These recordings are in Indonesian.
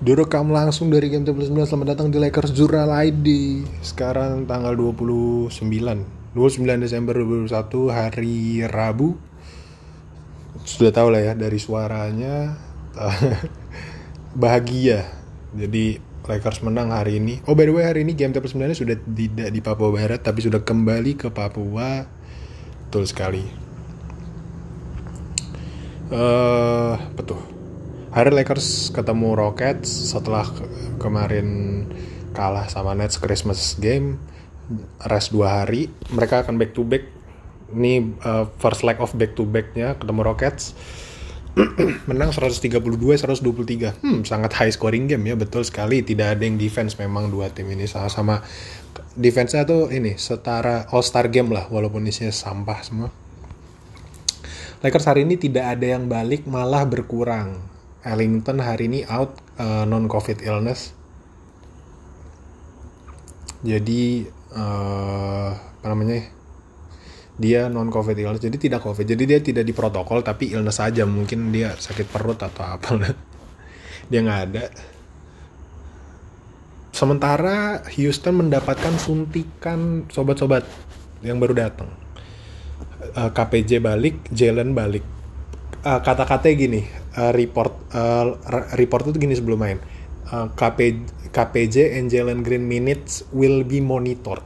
Direkam langsung dari game 39 Selamat datang di Lakers Jurnal ID Sekarang tanggal 29 29 Desember 2021 Hari Rabu. Sudah tahu lah ya dari suaranya Bahagia. Jadi Lakers menang hari ini. Oh by the way hari ini game 39 sudah tidak di Papua Barat Tapi sudah kembali ke Papua. Betul sekali. Uh, Betul hari Lakers ketemu Rockets setelah ke kemarin kalah sama Nets Christmas game rest dua hari mereka akan back to back. Ini uh, first leg of back to backnya ketemu Rockets. Menang 132 123 hmm sangat high scoring game ya betul sekali. Tidak ada yang defense memang dua tim ini. Sama-sama defense-nya tuh ini setara all star game lah walaupun isinya sampah semua. Lakers hari ini tidak ada yang balik malah berkurang Ellington hari ini out uh, non covid illness. Jadi uh, apa namanya dia non covid illness. Jadi tidak covid. Jadi dia tidak di protokol tapi illness saja mungkin dia sakit perut atau apa dia nggak ada. Sementara Houston mendapatkan suntikan sobat-sobat yang baru datang. Uh, eh, KPJ balik Jalen balik. Kata-katanya gini uh, report uh, report itu gini sebelum main. Uh, KP, KPJ Angel Green minutes will be monitored.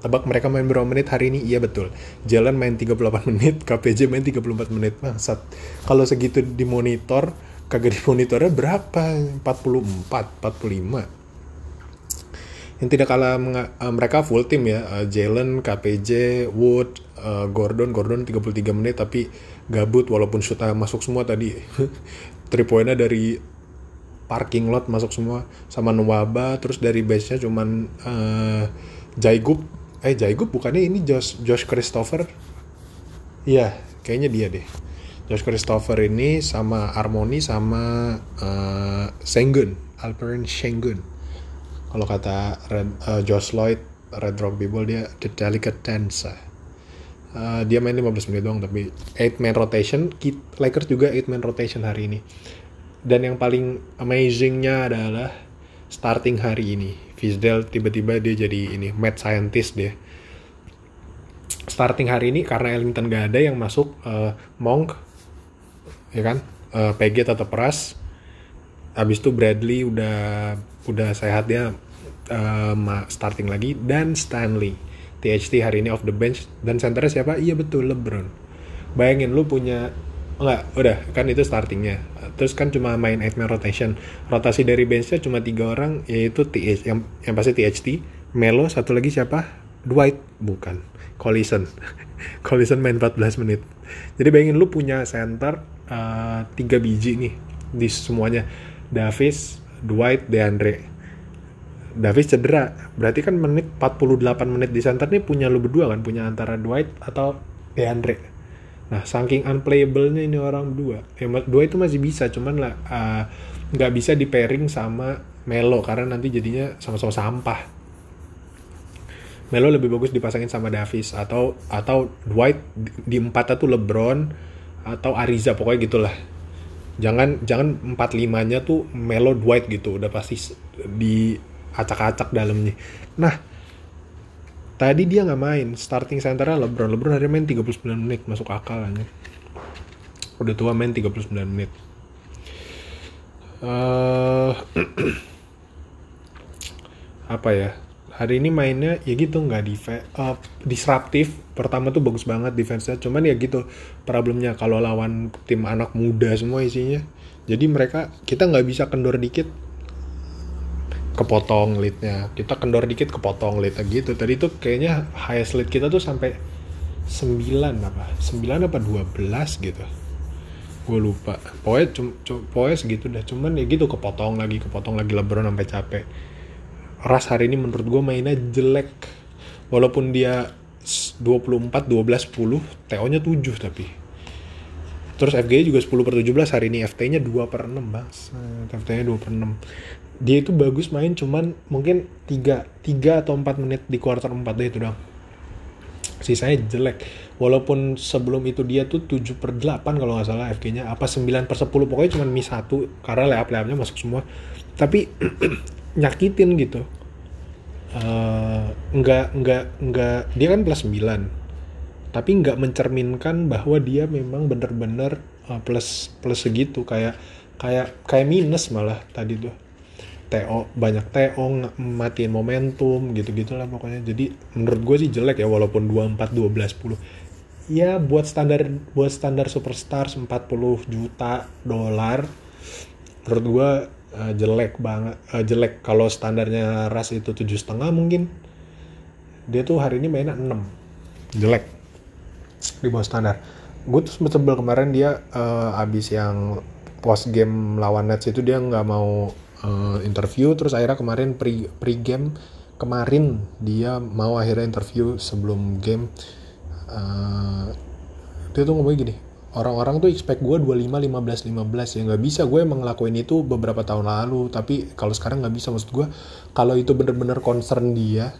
Tebak mereka main berapa menit hari ini? Iya betul. Jalan main 38 menit KPJ main 34 menit. Bangsat. Kalau segitu dimonitor kagak dimonitornya berapa? 44 45 yang tidak kalah uh, mereka full tim ya. Uh, Jalen, KPJ, Wood, uh, Gordon, Gordon 33 menit tapi gabut walaupun shootnya masuk semua tadi. Three pointnya dari parking lot masuk semua. Sama Nwaba terus dari base nya cuman uh, Jaigup eh Jaigup bukannya ini Josh Josh Christopher? Iya kayaknya dia deh. Josh Christopher ini sama Harmony sama uh, Sengun. Alperen Sengun kalau kata Red, uh, Josh Lloyd Red Rock People dia the delicate dance uh, dia main 15 menit doang tapi 8 man rotation Lakers juga 8 man rotation hari ini. Dan yang paling amazingnya adalah starting hari ini. Fizdale tiba-tiba dia jadi ini mad scientist dia. Starting hari ini karena Ellington gak ada yang masuk uh, Monk ya kan? Uh, PG tetap peras habis itu Bradley udah udah sehat dia uh, starting lagi. Dan Stanley THT hari ini off the bench. Dan centernya siapa? Iya betul LeBron. Bayangin lu punya enggak udah kan itu startingnya. Terus kan cuma main 8 man rotation. Rotasi dari benchnya cuma tiga orang yaitu TH yang yang pasti THT Melo satu lagi siapa? Dwight. Bukan Collison. Collison main 14 menit. Jadi bayangin lu punya center uh, tiga biji nih di semuanya. Davis, Dwight, DeAndre. Davis cedera, berarti kan menit 48 menit di center nih punya lu berdua kan, punya antara Dwight atau DeAndre. Nah, saking unplayable-nya ini orang berdua. Ya, dua itu masih bisa, cuman lah uh, nggak bisa di pairing sama Melo karena nanti jadinya sama-sama sampah. Melo lebih bagus dipasangin sama Davis atau atau Dwight di empatnya tuh LeBron atau Ariza pokoknya gitulah jangan jangan empat limanya tuh Melo Dwight gitu. Udah pasti di acak-acak dalamnya. Nah tadi dia nggak main. Starting centernya LeBron. LeBron hari main 39 menit. Masuk akal aja udah tua main 39 menit. Uh, apa ya hari ini mainnya ya gitu nggak di uh, disruptif. Pertama tuh bagus banget defense-nya cuman ya gitu problemnya kalau lawan tim anak muda semua isinya. Jadi mereka kita nggak bisa kendor dikit. Kepotong leadnya. Kita kendor dikit kepotong leadnya gitu. Tadi tuh kayaknya highest lead kita tuh sampai 9 apa? 9 apa 12 gitu. Gue lupa. Cum, cum, pokoknya segitu dah. Cuman ya gitu kepotong lagi kepotong lagi LeBron sampai capek Ras hari ini menurut gue mainnya jelek. Walaupun dia 24 12 10 TO nya 7 tapi. Terus FG juga 10 per 17 hari ini FT nya 2 per 6 bas. FT nya 2 per 6 dia itu bagus main cuman mungkin 3 3 atau 4 menit di quarter 4 deh itu dong sisanya jelek. Walaupun sebelum itu dia tuh 7 per 8 kalau nggak salah FG nya apa 9 per 10 pokoknya cuma mi 1 karena layup layupnya masuk semua. Tapi nyakitin gitu. Uh, nggak nggak nggak dia kan plus 9 tapi nggak mencerminkan bahwa dia memang bener-bener uh, plus plus segitu. Kayak kayak kayak minus malah tadi tuh. TO banyak TO matiin momentum gitu gitulah pokoknya. Jadi menurut gue sih jelek ya walaupun 24 12 10 ya buat standar buat standar superstar 40 juta dolar menurut gue uh, jelek banget uh, jelek. Kalau standarnya ras itu tujuh setengah mungkin dia tuh hari ini mainnya 6 jelek di bawah standar. Gue tuh sempet sebel kemarin dia uh, abis yang post game lawan Nets itu dia nggak mau uh, interview. Terus akhirnya kemarin pre pre game kemarin dia mau akhirnya interview sebelum game. Uh, dia tuh ngomong gini orang-orang tuh expect gue 25 15 15 ya nggak bisa. Gue emang ngelakuin itu beberapa tahun lalu. Tapi kalau sekarang nggak bisa. Maksud gue kalau itu bener-bener concern dia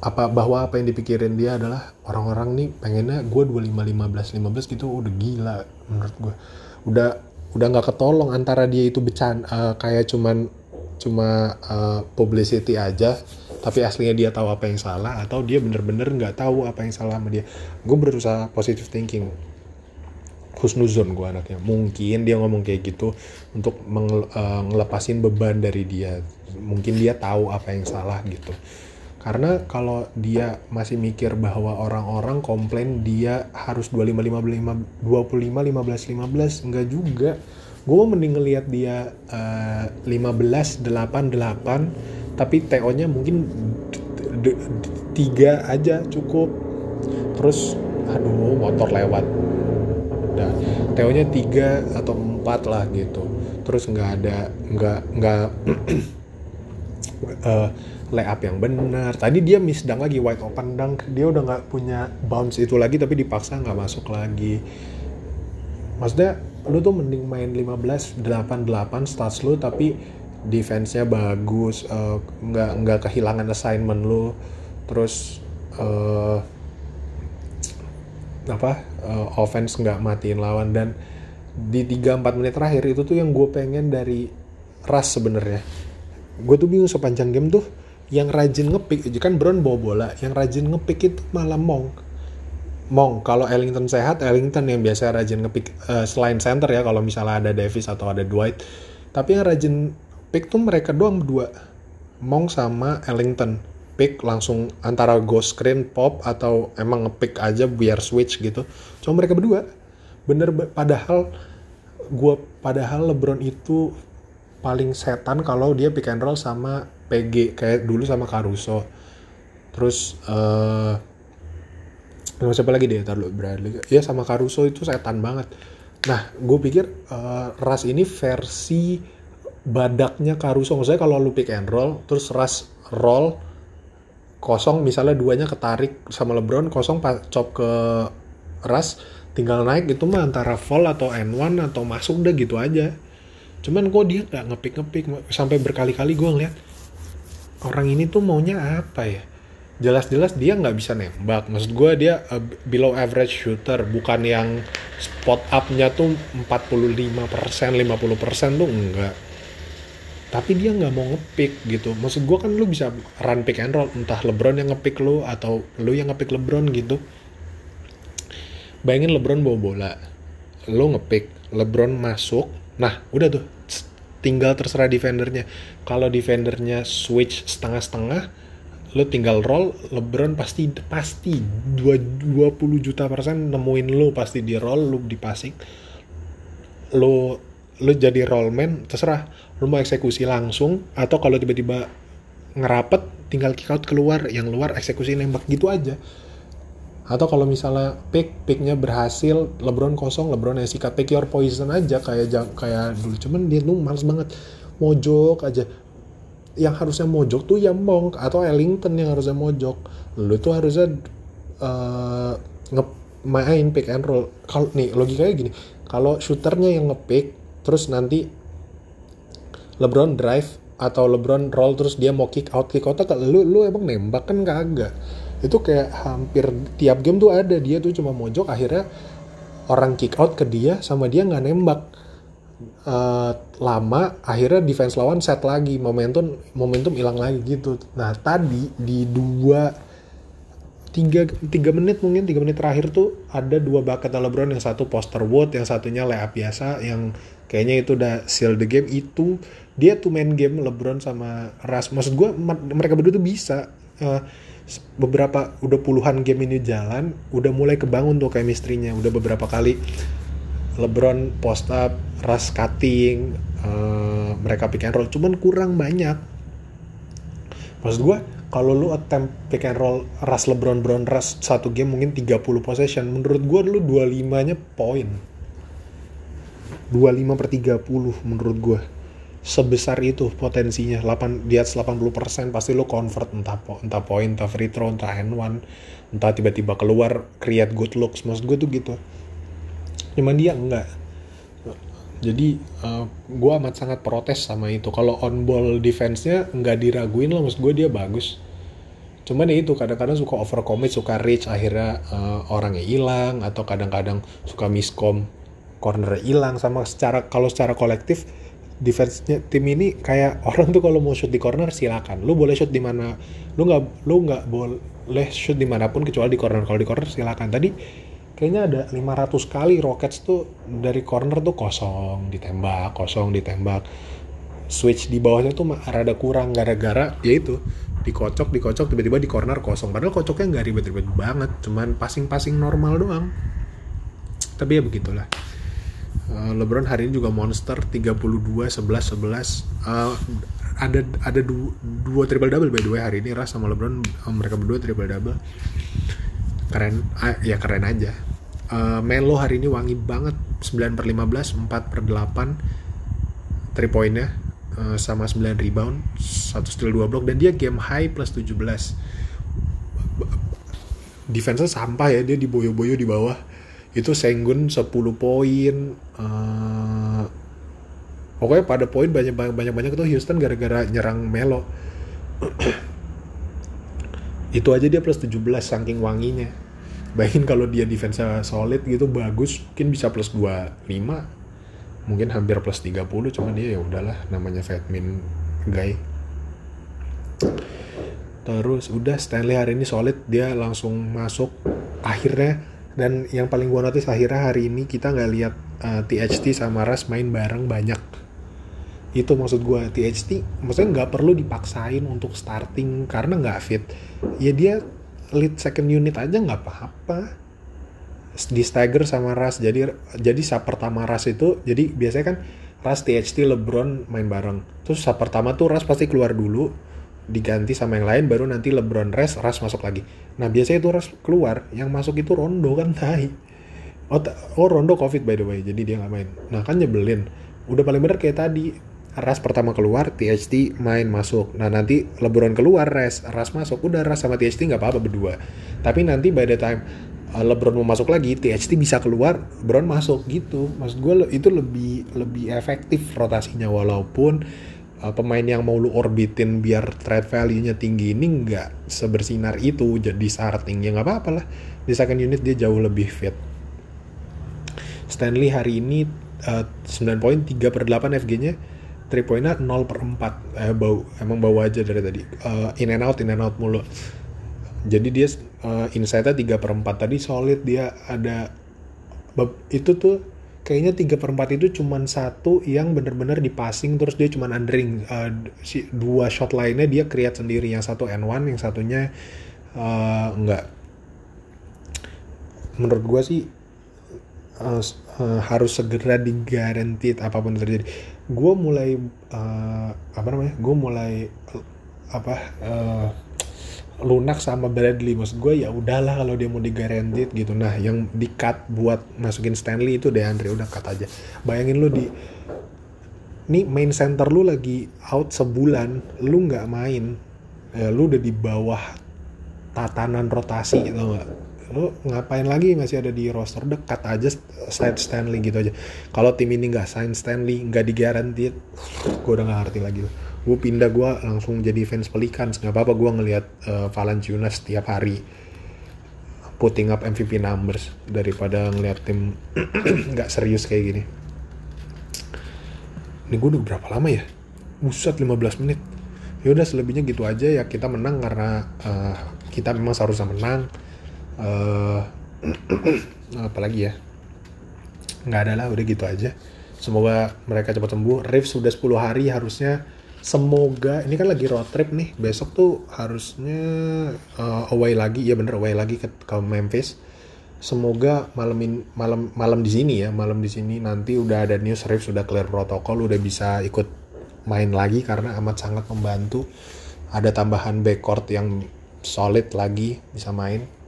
apa bahwa apa yang dipikirin dia adalah orang-orang nih pengennya gue 25 15 15 gitu udah gila menurut gue udah udah nggak ketolong antara dia itu becan uh, kayak cuman cuma uh, publicity aja tapi aslinya dia tahu apa yang salah atau dia bener-bener nggak -bener tahu apa yang salah sama dia. Gue berusaha positive thinking husnuzon gue anaknya. Mungkin dia ngomong kayak gitu untuk uh, ngelepasin beban dari dia. Mungkin dia tahu apa yang salah gitu. Karena kalau dia masih mikir bahwa orang-orang komplain dia harus 25 55 25 15 15 enggak juga. Gue mending ngelihat dia uh, 15 8 8 tapi TO-nya mungkin tiga aja cukup. Terus aduh motor lewat udah TO-nya tiga atau empat lah gitu terus nggak ada nggak nggak uh, layup yang benar. Tadi dia miss dunk lagi wide open dunk. Dia udah nggak punya bounce itu lagi tapi dipaksa nggak masuk lagi. Maksudnya lu tuh mending main 15 8 8 stats lu tapi defense-nya bagus, uh, nggak nggak kehilangan assignment lu. Terus uh, apa? Uh, offense nggak matiin lawan. Dan di 3-4 menit terakhir itu tuh yang gue pengen dari Ras sebenarnya. Gue tuh bingung sepanjang game tuh yang rajin ngepick kan Brown bawa bola yang rajin ngepick itu malah Monk. Monk kalau Ellington sehat Ellington yang biasa rajin ngepick uh, selain center ya kalau misalnya ada Davis atau ada Dwight. Tapi yang rajin pick tuh mereka doang berdua Monk sama Ellington pick langsung antara ghost screen pop atau emang ngepick aja biar switch gitu. Cuma mereka berdua. Bener padahal gue padahal LeBron itu paling setan kalau dia pick and roll sama PG kayak dulu sama Caruso. Terus uh, sama siapa lagi deh taruh Bradley. Ya sama Caruso itu setan banget. Nah gue pikir uh, Ras ini versi badaknya Caruso. Maksudnya kalau lu pick and roll terus Ras roll kosong misalnya duanya ketarik sama LeBron kosong cop ke Ras tinggal naik itu mah antara fall atau N1 atau masuk deh gitu aja. Cuman kok dia nggak ngepick ngepick sampai berkali-kali gue ngeliat orang ini tuh maunya apa ya? Jelas-jelas dia nggak bisa nembak. Maksud gue dia uh, below average shooter bukan yang spot up-nya tuh 45% 50% tuh enggak tapi dia nggak mau ngepick gitu. Maksud gue kan lu bisa run pick and roll. Entah LeBron yang ngepick lu atau lu yang ngepick LeBron gitu. Bayangin LeBron bawa bola. Lu ngepick LeBron masuk. Nah udah tuh. Tinggal terserah defendernya. Kalau defendernya switch setengah-setengah lo tinggal roll LeBron pasti pasti 20 juta persen nemuin lo pasti di roll lo di passing. Lo lo jadi rollman terserah. Lo mau eksekusi langsung atau kalau tiba-tiba ngerapet tinggal kick out keluar yang luar eksekusi nembak gitu aja. Atau kalau misalnya pick picknya berhasil LeBron kosong LeBron yang sikat. Pick your poison aja kayak kayak dulu. Cuman dia tuh males banget. Mojok aja. Yang harusnya mojok tuh ya Monk atau Ellington yang harusnya mojok lu tuh harusnya uh, nge main pick and roll. Kalau nih logikanya gini. Kalau shooternya yang ngepick terus nanti LeBron drive atau LeBron roll terus dia mau kick out kick out lu lu emang nembak kan kagak. Itu kayak hampir tiap game tuh ada dia tuh cuma mojok akhirnya orang kick out ke dia sama dia nggak nembak. Uh, lama akhirnya defense lawan set lagi momentum momentum hilang lagi gitu. Nah tadi di dua tiga, tiga menit mungkin tiga menit terakhir tuh ada dua bakat LeBron yang satu poster wood yang satunya layup biasa yang kayaknya itu udah seal the game. Itu dia tuh main game LeBron sama Russ. Maksud gue mereka berdua tuh bisa uh, beberapa udah puluhan game ini jalan udah mulai kebangun tuh chemistry-nya. Udah beberapa kali LeBron post up Russ cutting uh, mereka pick and roll. Cuman kurang banyak. Maksud gue kalau lu attempt pick and roll Russ LeBron Brown Russ satu game mungkin 30 possession. Menurut gue lu 25 nya poin 25 per 30 menurut gue sebesar itu potensinya 8 di atas 80% pasti lu convert. Entah po, entah poin entah free throw entah hand one entah tiba-tiba keluar create good looks. Maksud gue tuh gitu. Cuman dia enggak jadi uh, eh, gue amat sangat protes sama itu. Kalau on ball defense-nya nggak diraguin loh maksud gue dia bagus. Cuman ya itu kadang-kadang suka over commit suka reach akhirnya uh, orangnya hilang atau kadang-kadang suka miscom corner hilang. Sama secara kalau secara kolektif defense-nya tim ini kayak orang tuh kalau mau shoot di corner silakan. Lu boleh shoot di mana lu nggak lu nggak boleh shoot di mana pun kecuali di corner. Kalau di corner silakan. Tadi kayaknya ada 500 kali Rockets tuh dari corner tuh kosong ditembak kosong ditembak. Switch di bawahnya tuh rada kurang gara-gara ya itu dikocok dikocok tiba-tiba di corner kosong. Padahal kocoknya nggak ribet-ribet banget cuman passing-passing normal doang. Tapi ya begitulah. Uh, LeBron hari ini juga monster 32 11 11 uh, ada ada du, dua triple double by the way hari ini Ras sama LeBron um, mereka berdua triple double keren uh, ya keren aja uh, Melo hari ini wangi banget. 9 per 15 4 per 8 3 poinnya uh, sama 9 rebound 1 steal 2 block. Dan dia game high plus 17 defense sampah ya dia diboyo-boyo di bawah. Itu Senggun 10 poin uh, pokoknya pada poin banyak banyak banyak itu Houston gara-gara nyerang Melo. Itu aja dia plus 17 saking wanginya bayangin kalau dia defense solid gitu bagus mungkin bisa plus 25 mungkin hampir plus 30 cuman dia ya udahlah namanya Fatmin guy. Terus udah Stanley hari ini solid dia langsung masuk akhirnya. Dan yang paling gua notice akhirnya hari ini kita nggak lihat uh, eh, THT sama Ras main bareng banyak. Itu maksud gua THT maksudnya nggak perlu dipaksain untuk starting karena nggak fit. Ya dia lead second unit aja nggak apa-apa. Di stagger sama Ras jadi jadi saat pertama Ras itu jadi biasanya kan Ras THT LeBron main bareng. Terus saat pertama tuh Ras pasti keluar dulu diganti sama yang lain baru nanti LeBron rest Ras masuk lagi. Nah biasanya itu Ras keluar yang masuk itu Rondo kan tai. Oh, oh Rondo covid by the way jadi dia nggak main. Nah kan nyebelin. Udah paling bener kayak tadi Ras pertama keluar, THT main masuk. Nah nanti LeBron keluar, Ras, Ras masuk. Udah Ras sama THT nggak apa-apa berdua. Tapi nanti by the time uh, LeBron mau masuk lagi, THT bisa keluar, LeBron masuk gitu. Maksud gue itu lebih lebih efektif rotasinya walaupun uh, pemain yang mau lu orbitin biar trade value-nya tinggi ini nggak sebersinar itu jadi starting ya nggak apa-apa lah. Di second unit dia jauh lebih fit. Stanley hari ini uh, 9 poin 3 per 8 FG-nya 3 poinnya 0 per 4 eh, bau emang bau aja dari tadi. Uh, in and out in and out mulu. Jadi dia uh, inside-nya 3 per 4 tadi solid dia ada itu tuh kayaknya 3 per 4 itu cuman satu yang bener-bener di passing terus dia cuman undering. Uh, si, dua shot lainnya dia create sendiri. Yang satu N1 yang satunya uh, enggak. Menurut gue sih uh, harus segera digarantit apa pun terjadi. Gue mulai uh, apa namanya gue mulai uh, apa uh, lunak sama Bradley. Maksud gue ya udahlah kalau dia mau digarantit gitu. Nah yang di cut buat masukin Stanley itu deh Andre udah cut aja. Bayangin lu di nih main center lu lagi out sebulan lu nggak main ya, lu udah di bawah tatanan rotasi gitu gak lu ngapain lagi masih ada di roster dekat aja side Stanley gitu aja. Kalau tim ini nggak sign Stanley nggak digarantit gue udah nggak ngerti lagi. Gue pindah gue langsung jadi fans Pelicans. Nggak apa-apa gue ngelihat uh, Valanciunas setiap hari. Putting up MVP numbers daripada ngelihat tim nggak serius kayak gini. Ini gue udah berapa lama ya? Buset 15 menit. Ya udah selebihnya gitu aja ya. Kita menang karena uh, kita memang seharusnya menang uh, apalagi ya? Nggak ada lah udah gitu aja. Semoga mereka cepat sembuh. Reeves sudah 10 hari harusnya semoga. Ini kan lagi road trip nih. Besok tuh harusnya uh, away lagi. Ya bener away lagi ke, ke Memphis. Semoga malamin malam malam di sini ya malam di sini nanti udah ada news Reeves sudah clear protokol udah bisa ikut main lagi karena amat sangat membantu. Ada tambahan backcourt yang solid lagi bisa main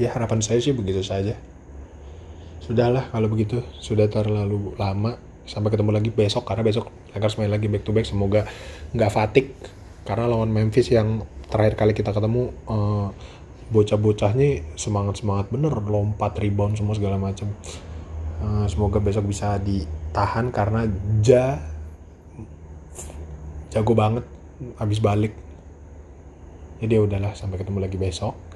ya harapan saya sih begitu saja. Sudahlah kalau begitu. Sudah terlalu lama. Sampai ketemu lagi besok karena besok Lakers main lagi back to back. Semoga nggak fatik. Karena lawan Memphis yang terakhir kali kita ketemu uh, bocah-bocahnya semangat semangat bener. Lompat rebound semua segala macam uh, semoga besok bisa ditahan karena Ja jago banget. Habis balik. Jadi ya udahlah sampai ketemu lagi besok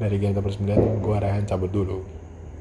dari Game 9 gue Rehan cabut dulu